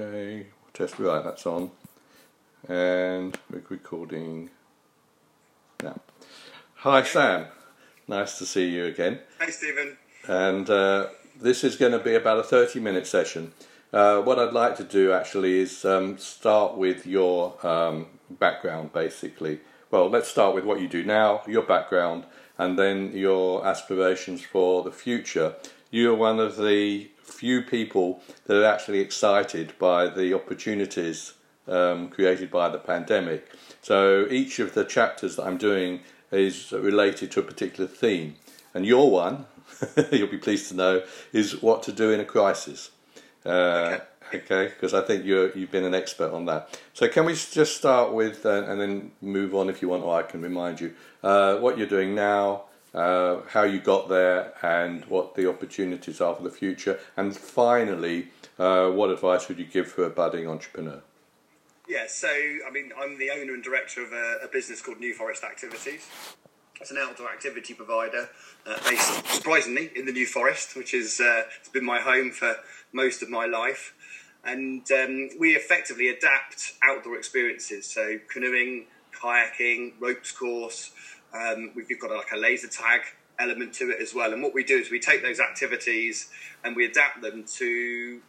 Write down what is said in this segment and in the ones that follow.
Okay, test right, that's on. And we're recording now. Hi Sam, nice to see you again. Hi Stephen. And uh, this is going to be about a 30 minute session. Uh, what I'd like to do actually is um, start with your um, background basically. Well, let's start with what you do now, your background, and then your aspirations for the future. You're one of the few people that are actually excited by the opportunities um, created by the pandemic. So each of the chapters that I'm doing is related to a particular theme. And your one, you'll be pleased to know, is what to do in a crisis. Uh, okay, because I think you have been an expert on that. So can we just start with, uh, and then move on if you want, or I can remind you, uh, what you're doing now, uh, how you got there, and what the opportunities are for the future. And finally, uh, what advice would you give for a budding entrepreneur? Yeah, so I mean, I'm the owner and director of a, a business called New Forest Activities. It's an outdoor activity provider uh, based, surprisingly, in the New Forest, which is uh, been my home for most of my life. And um, we effectively adapt outdoor experiences, so canoeing, kayaking, ropes course, um, we've got like a laser tag element to it as well. And what we do is we take those activities and we adapt them to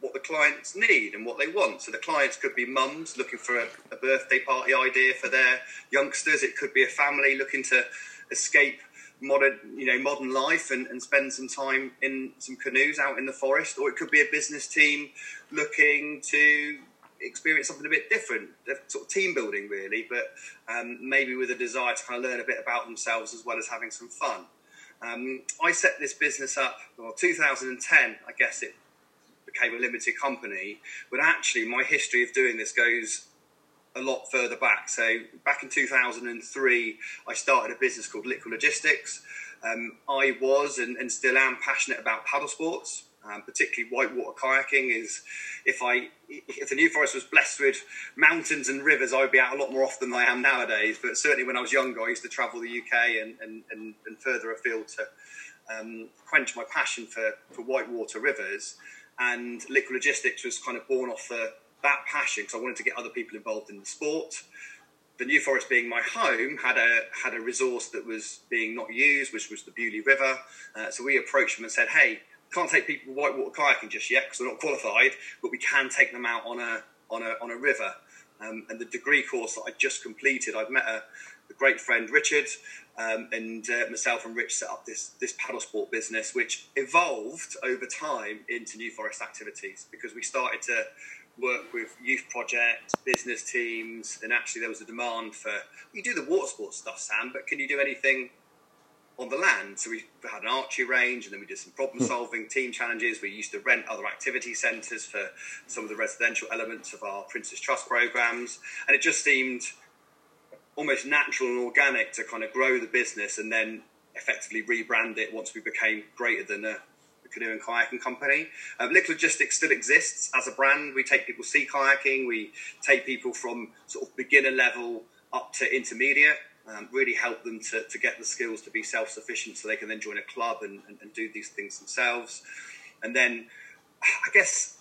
what the clients need and what they want. So the clients could be mums looking for a, a birthday party idea for their youngsters. It could be a family looking to escape modern, you know, modern life and, and spend some time in some canoes out in the forest, or it could be a business team looking to experience something a bit different, sort of team building really, but um, maybe with a desire to kind of learn a bit about themselves as well as having some fun. Um, I set this business up, well, 2010, I guess it became a limited company, but actually my history of doing this goes a lot further back. So back in 2003, I started a business called Liquid Logistics. Um, I was and, and still am passionate about paddle sports. Um, particularly whitewater kayaking is if I if the New Forest was blessed with mountains and rivers, I would be out a lot more often than I am nowadays. But certainly when I was younger, I used to travel the UK and, and, and, and further afield to um, quench my passion for, for whitewater rivers. And Liquid Logistics was kind of born off the, that passion because I wanted to get other people involved in the sport. The New Forest being my home had a had a resource that was being not used, which was the Beaulieu River. Uh, so we approached them and said, "Hey, can't take people whitewater kayaking just yet because they're not qualified, but we can take them out on a on a on a river. Um, and the degree course that I just completed, I've met a, a great friend Richard, um, and uh, myself and Rich set up this this paddle sport business, which evolved over time into New Forest activities because we started to work with youth projects, business teams, and actually there was a demand for you do the water sports stuff, Sam, but can you do anything on the land. So we had an archery range, and then we did some problem hmm. solving, team challenges. We used to rent other activity centres for some of the residential elements of our Prince's Trust programs, and it just seemed almost natural and organic to kind of grow the business and then effectively rebrand it once we became greater than a, canoe and kayaking company. Um, Liquid Logistics still exists as a brand. We take people sea kayaking. We take people from sort of beginner level up to intermediate um, really help them to, to get the skills to be self sufficient so they can then join a club and, and, and do these things themselves. And then, I guess,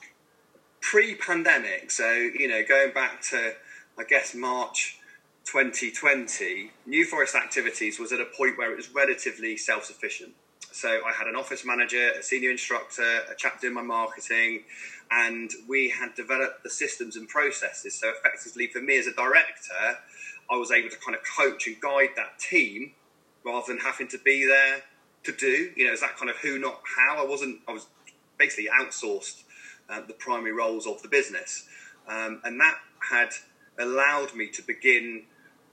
pre pandemic, so, you know, going back to, I guess, March 2020, New Forest Activities was at a point where it was relatively self sufficient. So I had an office manager, a senior instructor, a chap doing my marketing, and we had developed the systems and processes. So effectively, for me as a director, I was able to kind of coach and guide that team rather than having to be there to do. You know, it's that kind of who, not how. I wasn't. I was basically outsourced uh, the primary roles of the business, um, and that had allowed me to begin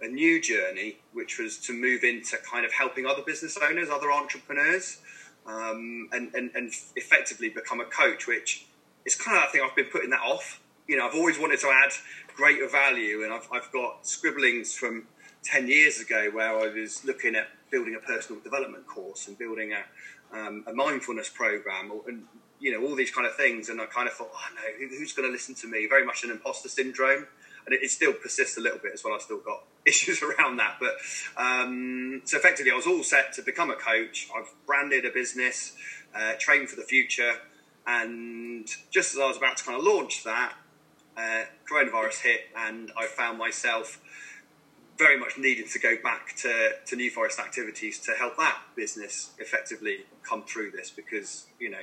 a new journey, which was to move into kind of helping other business owners, other entrepreneurs, um, and, and, and effectively become a coach, which is kind of I think I've been putting that off. You know, I've always wanted to add greater value. And I've, I've got scribblings from 10 years ago where I was looking at building a personal development course and building a, um, a mindfulness program and, you know, all these kind of things. And I kind of thought, oh no, who, who's going to listen to me? Very much an imposter syndrome. And it, it, still persists a little bit as well. I've still got issues around that. But um, so effectively, I was all set to become a coach. I've branded a business, uh, trained for the future And just as I was about to kind of launch that, uh, coronavirus hit, and I found myself very much needing to go back to, to New Forest activities to help that business effectively come through this because, you know,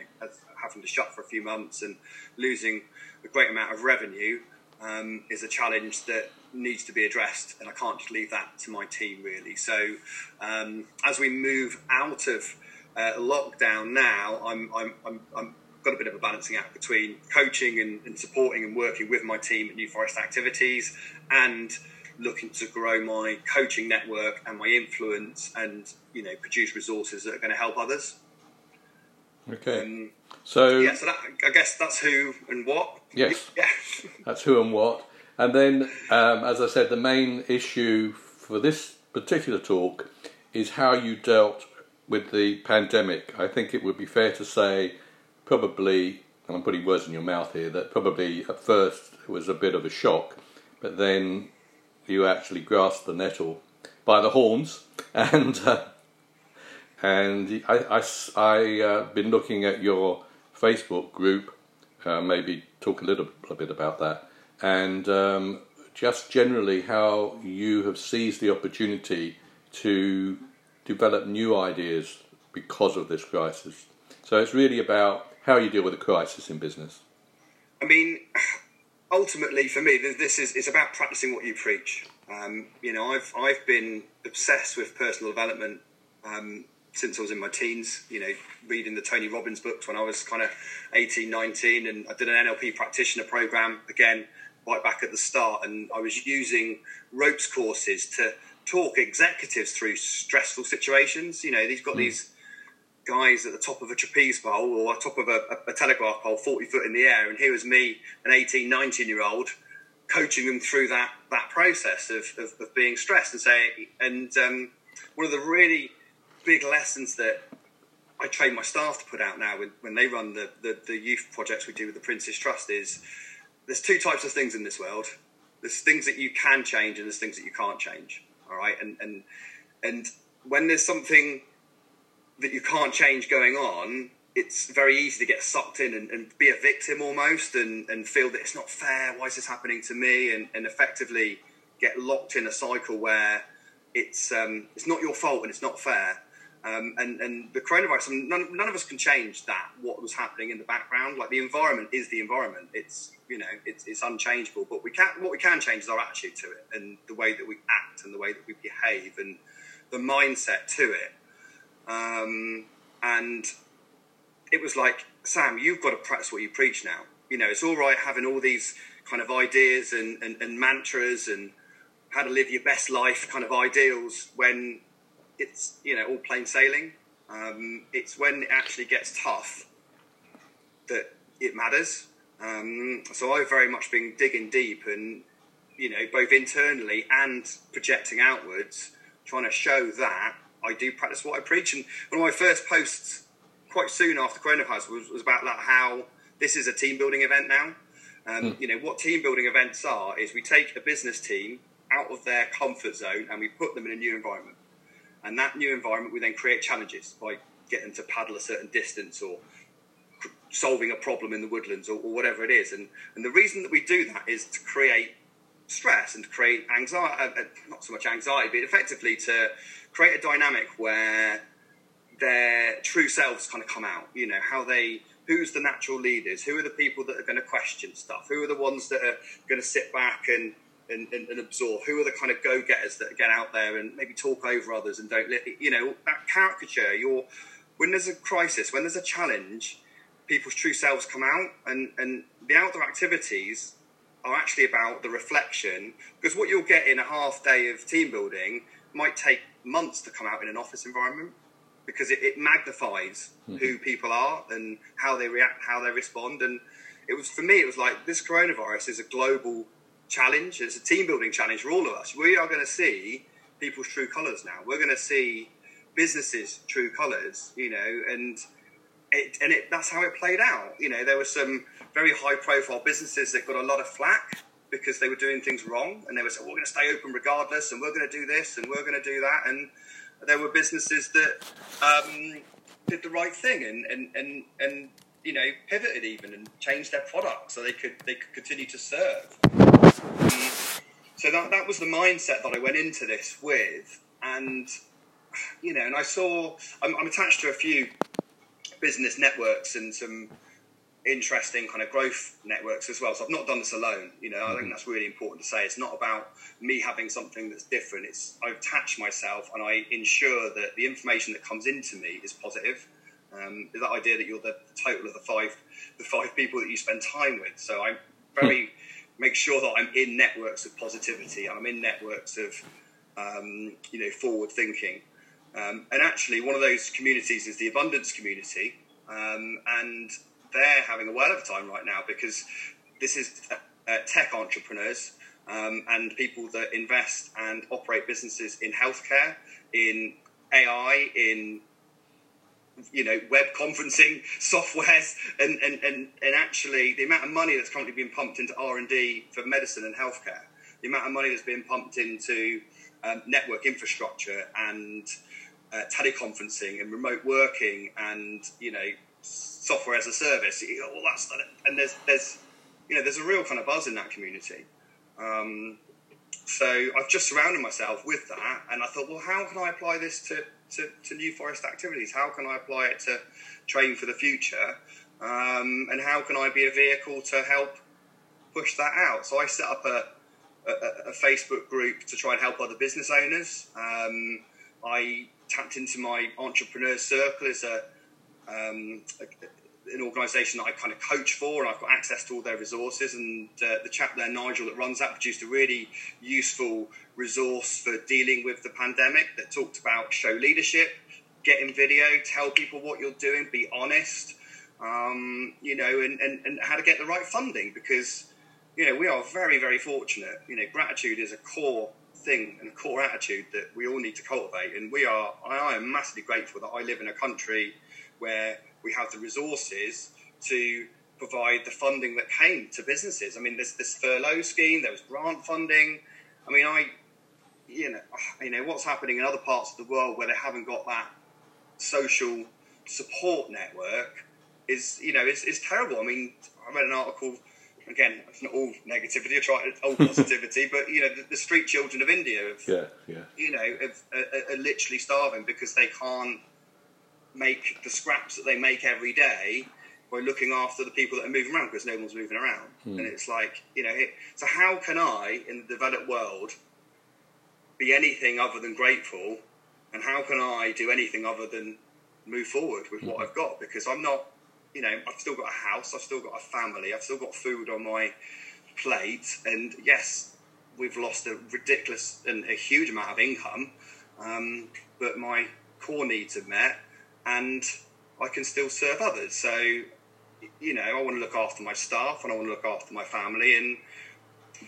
having to shut for a few months and losing a great amount of revenue um, is a challenge that needs to be addressed, and I can't just leave that to my team really. So, um, as we move out of uh, lockdown now, I'm, I'm, I'm, I'm got a bit of a balancing act between coaching and, and, supporting and working with my team at New Forest Activities and looking to grow my coaching network and my influence and you know produce resources that are going to help others. Okay. Um, so yeah, so that, I guess that's who and what. Yes. Yeah. that's who and what. And then, um, as I said, the main issue for this particular talk is how you dealt with the pandemic. I think it would be fair to say, probably, and I'm putting words in your mouth here, that probably at first it was a bit of a shock, but then you actually grasped the nettle by the horns and. Uh, and I, I, I uh, been looking at your Facebook group, uh, maybe talk a little a bit about that, and um, just generally how you have seized the opportunity to develop new ideas because of this crisis. So it's really about how you deal with a crisis in business. I mean, ultimately for me, this is it's about practicing what you preach. Um, you know, I've I've been obsessed with personal development um, since I was in my teens, you know, reading the Tony Robbins books when I was kind of 18, 19, and I did an NLP practitioner program again right back at the start, and I was using ropes courses to talk executives through stressful situations. You know, they've got mm. these guys at the top of a trapeze pole or top of a, a, a, telegraph pole 40 foot in the air and here was me an 18 19 year old coaching them through that that process of, of, of being stressed and say and um, one of the really big lessons that I train my staff to put out now when, when they run the, the, the youth projects we do with the Prince's Trust is there's two types of things in this world. There's things that you can change and there's things that you can't change. All right, and and and when there's something that you can't change going on, it's very easy to get sucked in and, and be a victim almost and, and feel that it's not fair. Why is this happening to me? And, and effectively get locked in a cycle where it's um, it's not your fault and it's not fair um, and, and the coronavirus, I mean, none, none, of us can change that, what was happening in the background. Like the environment is the environment. It's, you know, it's, it's unchangeable. But we can, what we can change is our attitude to it and the way that we act and the way that we behave and the mindset to it. Um, and it was like, Sam, you've got to practice what you preach now. You know, it's all right having all these kind of ideas and, and, and mantras and how to live your best life kind of ideals when it's you know all plain sailing. Um, it's when it actually gets tough that it matters. Um, so I've very much been digging deep and you know both internally and projecting outwards, trying to show that I do practice what I preach. And one of my first posts, quite soon after coronavirus, was, was about like how this is a team building event now. Um, mm. You know what team building events are is we take a business team out of their comfort zone and we put them in a new environment. And that new environment, we then create challenges by getting to paddle a certain distance or solving a problem in the woodlands or, or, whatever it is. And, and the reason that we do that is to create stress and create anxiety, uh, uh, not so much anxiety, but effectively to create a dynamic where their true selves kind of come out. You know, how they, who's the natural leaders? Who are the people that are going to question stuff? Who are the ones that are going to sit back and and, and, and, absorb? Who are the kind of go getters that get out there and maybe talk over others and don't, let, you know, that caricature? You're, when there's a crisis, when there's a challenge, people's true selves come out, and, and the outdoor activities are actually about the reflection because what you'll get in a half day of team building might take months to come out in an office environment because it, it magnifies mm-hmm. who people are and how they react, how they respond. And it was for me, it was like this coronavirus is a global challenge. It's a team building challenge for all of us. We are going to see people's true colours now. We're going to see businesses' true colours, you know, and it, and it, that's how it played out. You know, there were some very high profile businesses that got a lot of flack because they were doing things wrong, and they were saying, "We're going to stay open regardless, and we're going to do this, and we're going to do that," and there were businesses that um, did the right thing, and and and and you know, pivoted even and changed their product so they could they could continue to serve. So that that was the mindset that I went into this with, and you know, and I saw I'm, I'm attached to a few business networks and some interesting kind of growth networks as well. So I've not done this alone. You know, I think mm-hmm. that's really important to say. It's not about me having something that's different. It's I attach myself and I ensure that the information that comes into me is positive. Um, that idea that you're the total of the five the five people that you spend time with. So I very make sure that I'm in networks of positivity. I'm in networks of um, you know forward thinking. Um, and actually, one of those communities is the abundance community, um, and they're having a whale of a time right now because this is uh, uh, tech entrepreneurs um, and people that invest and operate businesses in healthcare, in AI, in you know web conferencing softwares and, and, and, and actually the amount of money that's currently being pumped into r&d for medicine and healthcare the amount of money that's being pumped into um, network infrastructure and uh, teleconferencing and remote working and you know software as a service all that stuff and there's there's you know there's a real kind of buzz in that community um, so I've just surrounded myself with that and I thought well how can I apply this to to, to New Forest activities? How can I apply it to train for the future? Um, and how can I be a vehicle to help push that out? So I set up a, a, a Facebook group to try and help other business owners. Um, I tapped into my entrepreneur circle as a, um, an organisation that I kind of coach for, and I've got access to all their resources. And uh, the chap there, Nigel, that runs that, produced a really useful resource for dealing with the pandemic that talked about show leadership, get in video, tell people what you're doing, be honest, um, you know, and, and, and how to get the right funding because, you know, we are very, very fortunate. You know, gratitude is a core thing and a core attitude that we all need to cultivate. And we are, I am massively grateful that I live in a country where we have the resources to provide the funding that came to businesses. I mean, there's this furlough scheme, there was grant funding. I mean, I you know, ah, you know what's happening in other parts of the world where they haven't got that social support network is, you know, it's, it's terrible. I mean, I read an article again. It's not all negativity. I try all positivity, but you know, the, the, street children of India, have, yeah, yeah, you know, have, are, are literally starving because they can't make the scraps that they make every day by looking after the people that are moving around because no one's moving around. Hmm. And it's like, you know, so how can I, in the developed world, be anything other than grateful? And how can I do anything other than move forward with what mm-hmm. I've got? Because I'm not, you know, I've still got a house, I've still got a family, I've still got food on my plate. And yes, we've lost a ridiculous and a huge amount of income, um, but my core needs are met and I can still serve others. So, you know, I want to look after my staff and I want to look after my family. And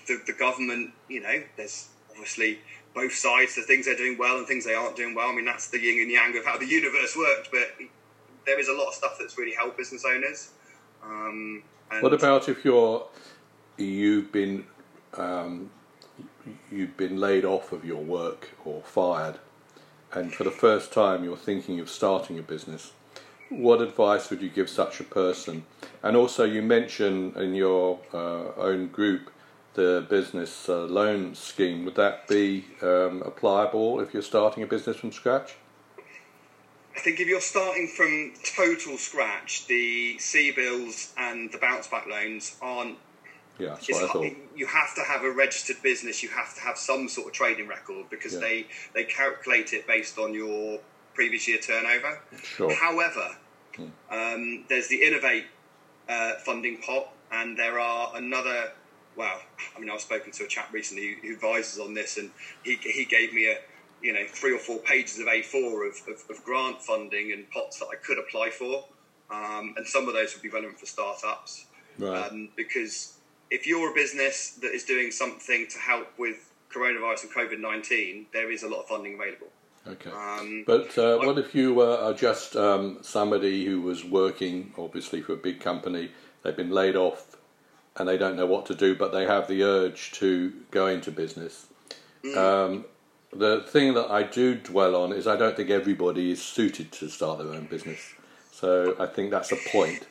the, the government, you know, there's obviously both sides, the things they're doing well and things they aren't doing well. I mean, that's the yin and yang of how the universe works. But there is a lot of stuff that's really helped business owners. Um, what about if you're you've been um, you've been laid off of your work or fired, and for the first time you're thinking of starting a business? What advice would you give such a person? And also, you mentioned in your uh, own group the business uh, loan scheme, would that be um, applicable if you're starting a business from scratch? I think if you're starting from total scratch, the CBILS and the bounce back loans aren't. Yeah, that's what I thought. You have to have a registered business. You have to have some sort of trading record because yeah. they they calculate it based on your previous year turnover. Sure. However, hmm. um, there's the Innovate uh, funding pot, and there are another wow. I mean, I've spoken to a chap recently who, who advises on this, and he, he gave me a you know three or four pages of A4 of, of, of grant funding and pots that I could apply for, um, and some of those would be relevant for startups. Right. Um, because if you're a business that is doing something to help with coronavirus and COVID nineteen, there is a lot of funding available. Okay. Um, but uh, what if you uh, are just um, somebody who was working, obviously, for a big company? They've been laid off and they don't know what to do, but they have the urge to go into business. Mm. Um, the thing that I do dwell on is I don't think everybody is suited to start their own business. So I think that's a point.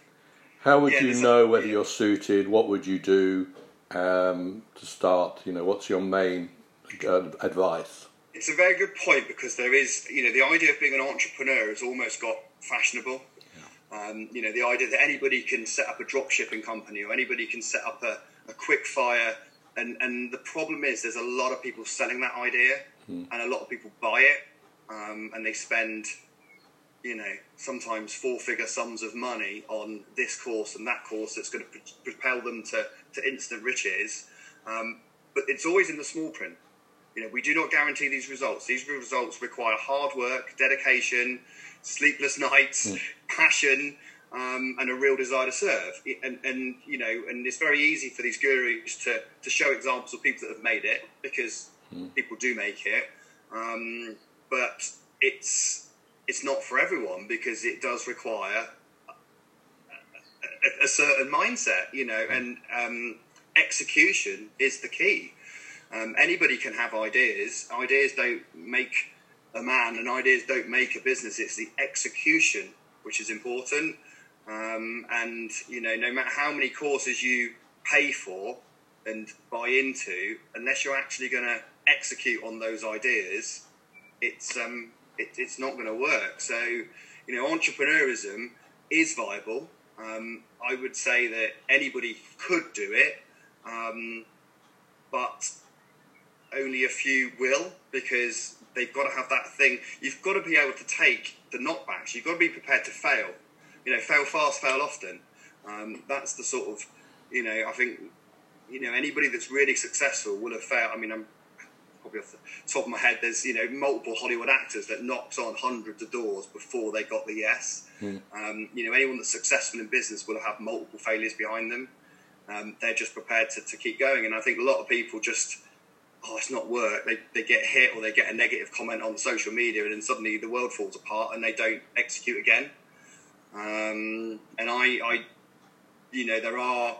How would Yeah, you know whether you're suited? What would you do um, to start? You know, what's your main uh, advice? It's a very good point because there is, you know, the idea of being an entrepreneur has almost got fashionable. Um, you know, the idea that anybody can set up a drop shipping company or anybody can set up a, a quick fire. And, and the problem is there's a lot of people selling that idea and a lot of people buy it um, and they spend, you know, sometimes four figure sums of money on this course and that course that's going to propel them to, to instant riches. Um, but it's always in the small print. You know, we do not guarantee these results. These results require hard work, dedication, sleepless nights, passion, um, and a real desire to serve. And, and you know, and it's very easy for these gurus to, to show examples of people that have made it because people do make it. Um, but it's it's not for everyone because it does require a, a certain mindset, you know, and um, execution is the key. Um, anybody can have ideas. Ideas don't make a man, and ideas don't make a business. It's the execution which is important. Um, and you know, no matter how many courses you pay for and buy into, unless you're actually going to execute on those ideas, it's um, it, it's not going to work. So, you know, entrepreneurism is viable. Um, I would say that anybody could do it, um, but only a few will because they've got to have that thing. You've got to be able to take the knockbacks. You've got to be prepared to fail. You know, fail fast, fail often. Um, that's the sort of, you know, I think, you know, anybody that's really successful will have failed. I mean, I'm probably off the top of my head. There's you know multiple Hollywood actors that knocked on hundreds of doors before they got the yes. Um, you know, anyone that's successful in business will have multiple failures behind them. Um, they're just prepared to, to keep going, and I think a lot of people just oh, it's not work. They, they get hit or they get a negative comment on social media, and then suddenly the world falls apart and they don't execute again. Um, and I, I, you know, there are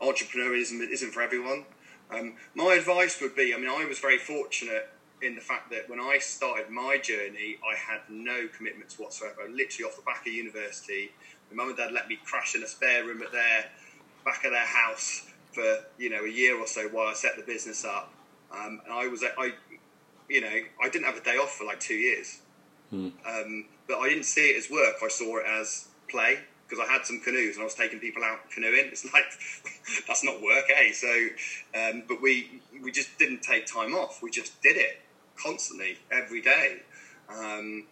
entrepreneurism isn't for everyone. Um, my advice would be, I mean, I was very fortunate in the fact that when I started my journey, I had no commitments whatsoever. Literally off the back of university, my mum and dad let me crash in a spare room at their back of their house for you know a year or so while I set the business up. Um, and I was, I, you know, I didn't have a day off for like two years. Um, but I didn't see it as work. I saw it as play because I had some canoes and I was taking people out canoeing. It's like that's not work, eh? So, um, but we we just didn't take time off. We just did it constantly every day, um,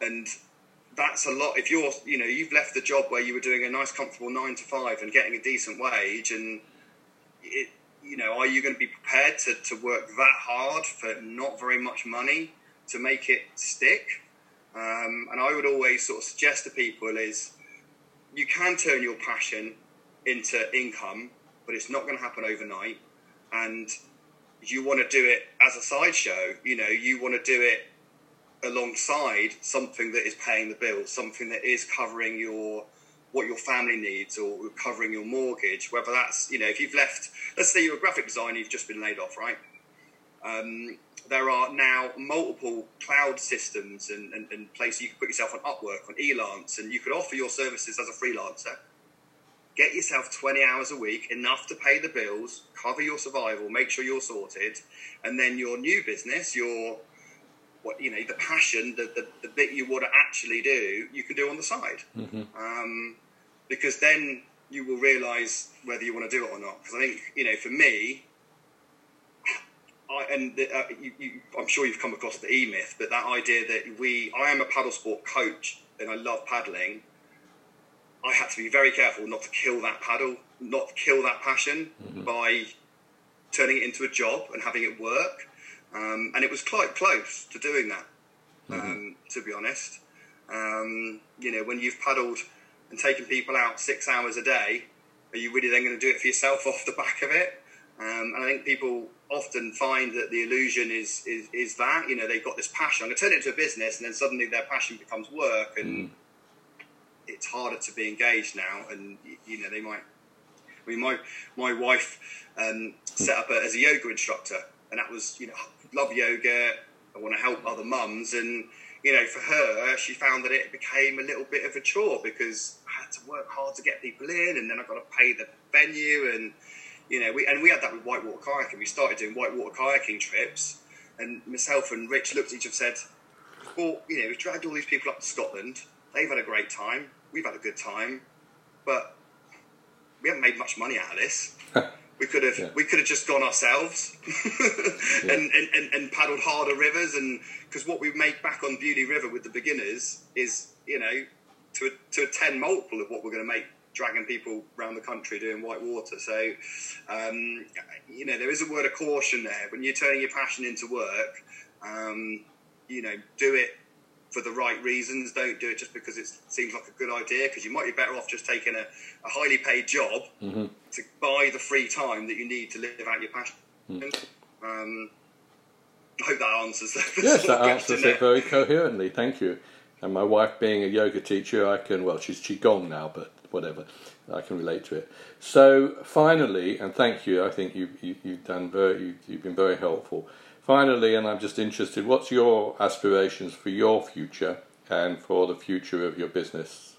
and that's a lot. If you're, you know, you've left the job where you were doing a nice, comfortable nine to five and getting a decent wage, and it, you know, are you going to be prepared to, to work that hard for not very much money to make it stick? Um, and I would always sort of suggest to people is you can turn your passion into income, but it's not going to happen overnight. And you want to do it as a sideshow. You know, you want to do it alongside something that is paying the bills, something that is covering your what your family needs or covering your mortgage. Whether that's you know, if you've left, let's say you're a graphic designer, you've just been laid off, right? Um, there are now multiple cloud systems and, and, and places you can put yourself on Upwork, on Elance, and you could offer your services as a freelancer. Get yourself 20 hours a week, enough to pay the bills, cover your survival, make sure you're sorted, and then your new business, your what you know, the passion, the, the, the bit you want to actually do, you can do on the side. Um, because then you will realise whether you want to do it or not. Because I think, you know, for me, I, and the, uh, you, you, I'm sure you've come across the E myth, but that idea that we, I am a paddle sport coach and I love paddling. I had to be very careful not to kill that paddle, not kill that passion by turning it into a job and having it work. Um, and it was quite close to doing that, um, to be honest. Um, you know, when you've paddled and taken people out six hours a day, are you really then going to do it for yourself off the back of it? Um, and I think people often find that the illusion is, is, is that, you know, they've got this passion. I'm going to turn it into a business, and then suddenly their passion becomes work, and it's harder to be engaged now. And, you know, they might. I mean, my, my wife um, set up a, as a yoga instructor, and that was, you know, love yoga. I want to help other mums, and you know, for her, she found that it became a little bit of a chore because I had to work hard to get people in, and then I got to pay the venue, and you know, we and we had that with whitewater kayaking. We started doing whitewater kayaking trips, and myself and Rich looked at each other and said, "Well, you know, we've dragged all these people up to Scotland. They've had a great time. We've had a good time, but we haven't made much money out of this." We could have yeah. we could have just gone ourselves yeah. and, and, and, paddled harder rivers and because what we make back on Beaulieu River with the beginners is you know to a, to a ten multiple of what we're going to make dragging people around the country doing white water. So um, you know there is a word of caution there when you're turning your passion into work. Um, you know, do it for the right reasons. Don't do it just because it seems like a good idea. Because you might be better off just taking a, a highly paid job mm-hmm. to buy the free time that you need to live out your passion. Mm. Um, I hope that answers that. Yes, that answers it very coherently. Thank you. And my wife, being a yoga teacher, I can well, she's gone now, but whatever, I can relate to it. So finally, and thank you. I think you, you you've done very you, you've been very helpful. Finally, and I'm just interested, what's your aspirations for your future and for the future of your business?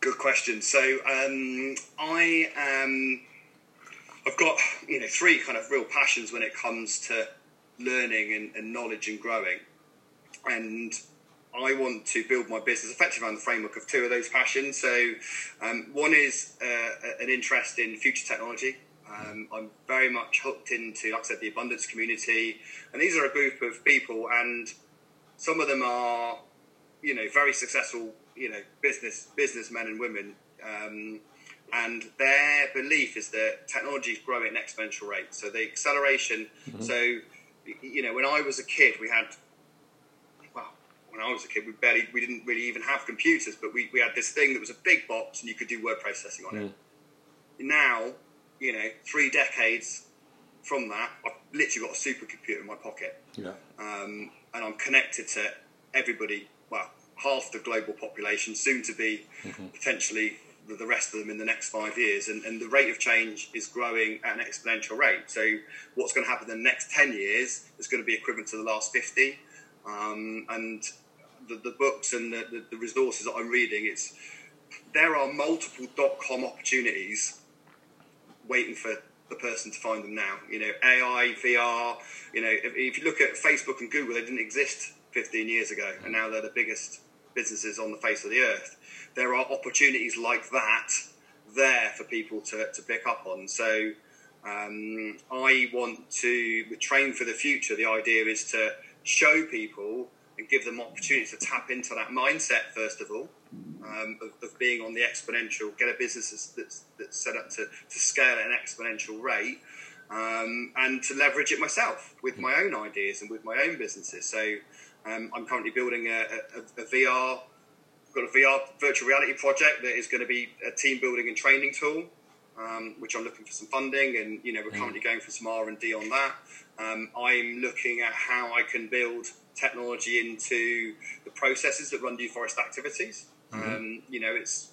Good question. So um, I am. I've got you know three kind of real passions when it comes to learning and, and knowledge and growing, and I want to build my business effectively around the framework of two of those passions. So um, one is uh, an interest in future technology. Um, I'm very much hooked into, like I said, the abundance community, and these are a group of people, and some of them are, you know, very successful, you know, business businessmen and women, um, and their belief is that technology is growing at an exponential rate. So the acceleration. Mm-hmm. So, you know, when I was a kid, we had. When I was a kid, we barely, we didn't really even have computers, but we, we had this thing that was a big box and you could do word processing on mm. it. Now you know, three decades from that, I've literally got a supercomputer in my pocket. Yeah. Um, and I'm connected to everybody, well, half the global population, soon to be mm-hmm. potentially the rest of them in the next five years. And, and, the rate of change is growing at an exponential rate. So, what's going to happen in the next 10 years is going to be equivalent to the last 50. Um, and the, the, books and the, the, the resources that I'm reading, it's there are multiple dot com opportunities waiting for the person to find them now. You know, AI, VR. You know, if, if, you look at Facebook and Google, they didn't exist 15 years ago, and now they're the biggest businesses on the face of the earth. There are opportunities like that there for people to, to pick up on. So um, I want to train for the future. The idea is to show people and give them opportunities to tap into that mindset first of all um, of, of, being on the exponential, get a business that's, that's set up to, to scale at an exponential rate, um, and to leverage it myself with my own ideas and with my own businesses. So um, I'm currently building a, a, a VR, got a VR virtual reality project that is going to be a team building and training tool. Um, which I'm looking for some funding, and you know we're mm. currently going for some R and D on that. Um, I'm looking at how I can build technology into the processes that run New Forest activities. Mm-hmm. Um, you know, it's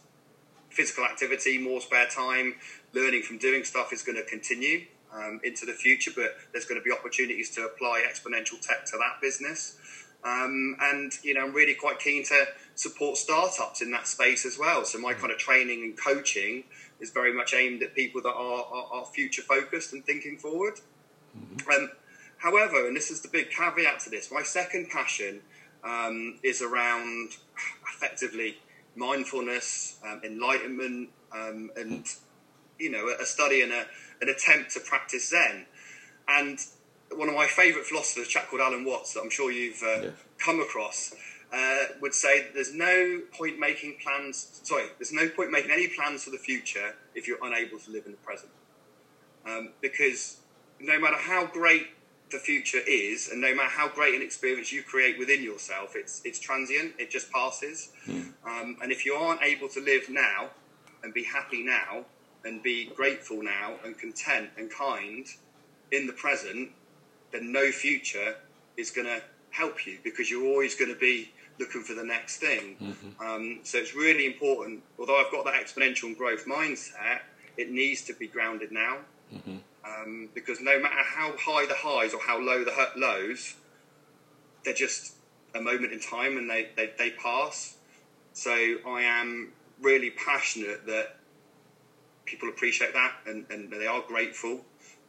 physical activity, more spare time, learning from doing stuff is going to continue um, into the future, but there's going to be opportunities to apply exponential tech to that business. Um, and you know, I'm really quite keen to support startups in that space as well. So my mm-hmm. kind of training and coaching is very much aimed at people that are, are, are future focused and thinking forward. Mm-hmm. Um, however, and this is the big caveat to this, my second passion um, is around effectively mindfulness, um, enlightenment, um, and you know, a study and a, an attempt to practice Zen. And one of my favourite philosophers, a chap called Alan Watts, that I'm sure you've uh, yeah. come across, uh, would say that there's no point making plans. Sorry, there's no point making any plans for the future if you're unable to live in the present. Um, because no matter how great the future is, and no matter how great an experience you create within yourself, it's it's transient. It just passes. Mm. Um, and if you aren't able to live now and be happy now and be grateful now and content and kind in the present, then no future is going to help you because you're always going to be looking for the next thing. Mm-hmm. Um, so it's really important. Although I've got that exponential and growth mindset, it needs to be grounded now. Mm-hmm. Um, because no matter how high the highs or how low the lows, they're just a moment in time and they, they, they pass. So I am really passionate that people appreciate that and, and they are grateful.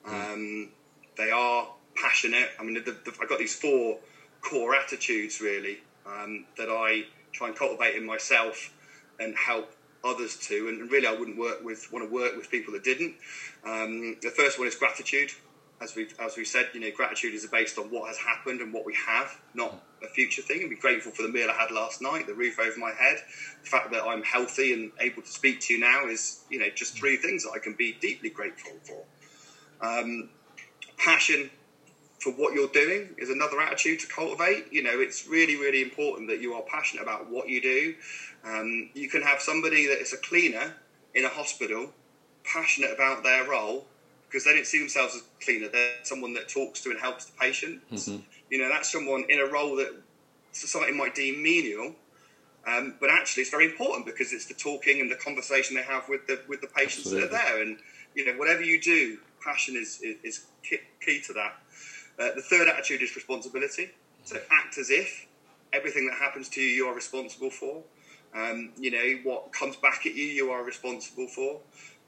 Um, they are passionate. I mean, the, the, I've got these four core attitudes really um, that I try and cultivate in myself and help others to. And really, I wouldn't work with want to work with people that didn't. Um, the first one is gratitude. As we as we said, you know, gratitude is based on what has happened and what we have, not a future thing. And be grateful for the meal I had last night, the roof over my head, the fact that I'm healthy and able to speak to you now is, you know, just three things that I can be deeply grateful for. Um, passion for what you're doing is another attitude to cultivate. You know, it's really, really important that you are passionate about what you do. Um, you can have somebody that is a cleaner in a hospital, passionate about their role, because they don't see themselves as a cleaner. They're someone that talks to and helps the patient. Mm-hmm. You know, that's someone in a role that society might deem menial. Um, but actually, it's very important because it's the talking and the conversation they have with the with the patients Absolutely. that are there. And you know, whatever you do, passion is is, is key to that. Uh, the third attitude is responsibility. So act as if everything that happens to you, you are responsible for. Um, you know, what comes back at you, you are responsible for.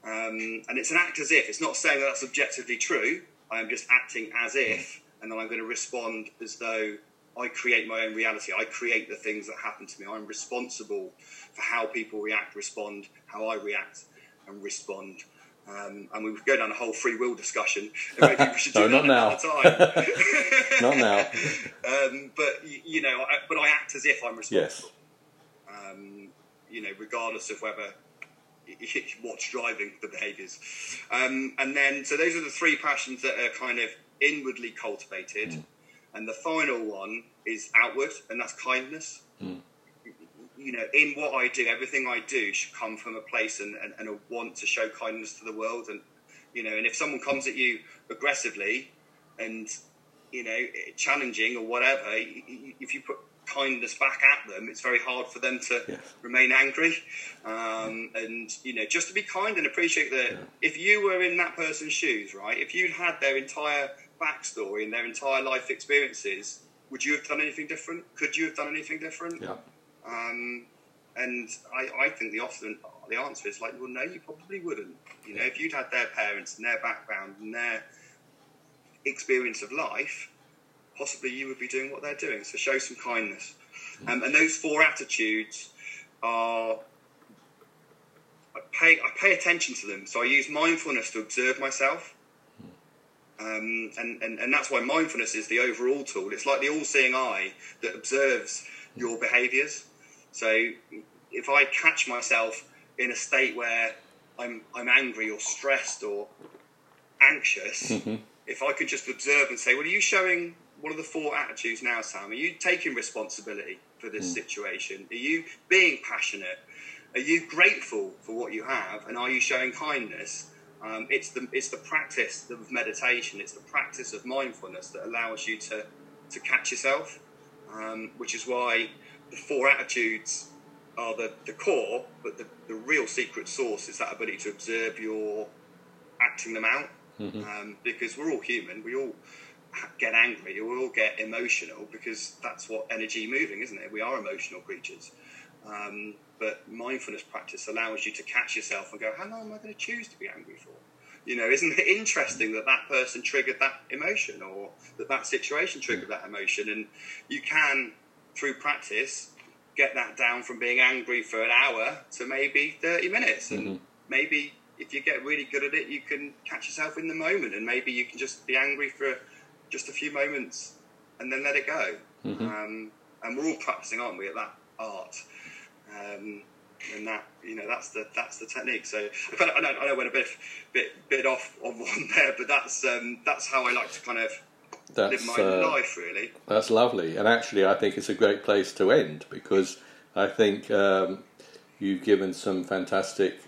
Um, and it's an act as if. It's not saying that that's objectively true. I am just acting as if, and then I'm going to respond as though I create my own reality. I create the things that happen to me. I'm responsible for how people react, respond, how I react and respond. Um, and we would go down a whole free will discussion. Maybe we should do no, not now. not now. Um, but you know, I, but I act as if I'm responsible. Yes. Um, you know, regardless of whether what's driving the behaviours. Um, and then, so those are the three passions that are kind of inwardly cultivated. Mm. And the final one is outward, and that's kindness. Mm you know, in what I do, everything I do should come from a place and, and, and, a want to show kindness to the world. And, you know, and if someone comes at you aggressively and, you know, challenging or whatever, if you put kindness back at them, it's very hard for them to yes. remain angry. Um, and, you know, just to be kind and appreciate that yeah. if you were in that person's shoes, right, if you'd had their entire backstory and their entire life experiences, would you have done anything different? Could you have done anything different? Yeah. Um, and I, I think the often the answer is like, well, no, you probably wouldn't. You know, if you'd had their parents and their background and their experience of life, possibly you would be doing what they're doing. So show some kindness. Um, and those four attitudes are. I pay, I pay attention to them. So I use mindfulness to observe myself. Um, and, and, and that's why mindfulness is the overall tool. It's like the all seeing eye that observes your behaviors. So if I catch myself in a state where I'm I'm angry or stressed or anxious, mm-hmm. if I could just observe and say, "Well, are you showing one of the four attitudes now, Sam? Are you taking responsibility for this mm. situation? Are you being passionate? Are you grateful for what you have? And are you showing kindness?" Um, it's the it's the practice of meditation. It's the practice of mindfulness that allows you to to catch yourself, um, which is why the four attitudes are the, the core, but the, the real secret sauce is that ability to observe your acting them out. Mm-hmm. Um, because we're all human, we all get angry, we all get emotional because that's what energy moving, isn't it? We are emotional creatures. Um, but mindfulness practice allows you to catch yourself and go, how long am I going to choose to be angry for? You know, isn't it interesting that that person triggered that emotion or that that situation triggered that emotion? And you can through practice, get that down from being angry for an hour to maybe 30 minutes. And mm-hmm. maybe if you get really good at it, you can catch yourself in the moment. And maybe you can just be angry for just a few moments and then let it go. Mm-hmm. Um, and we're all practicing, aren't we, at that art? Um, and that you know that's the that's the technique. So I, kind of, I know I know I went a bit bit bit off on one there, but that's um, that's how I like to kind of that's, live my uh, life, really. That's lovely, and actually, I think it's a great place to end because I think um, you've given some fantastic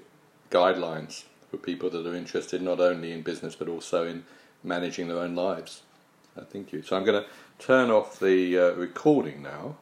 guidelines for people that are interested not only in business but also in managing their own lives. Uh, thank you. So I'm going to turn off the uh, recording now.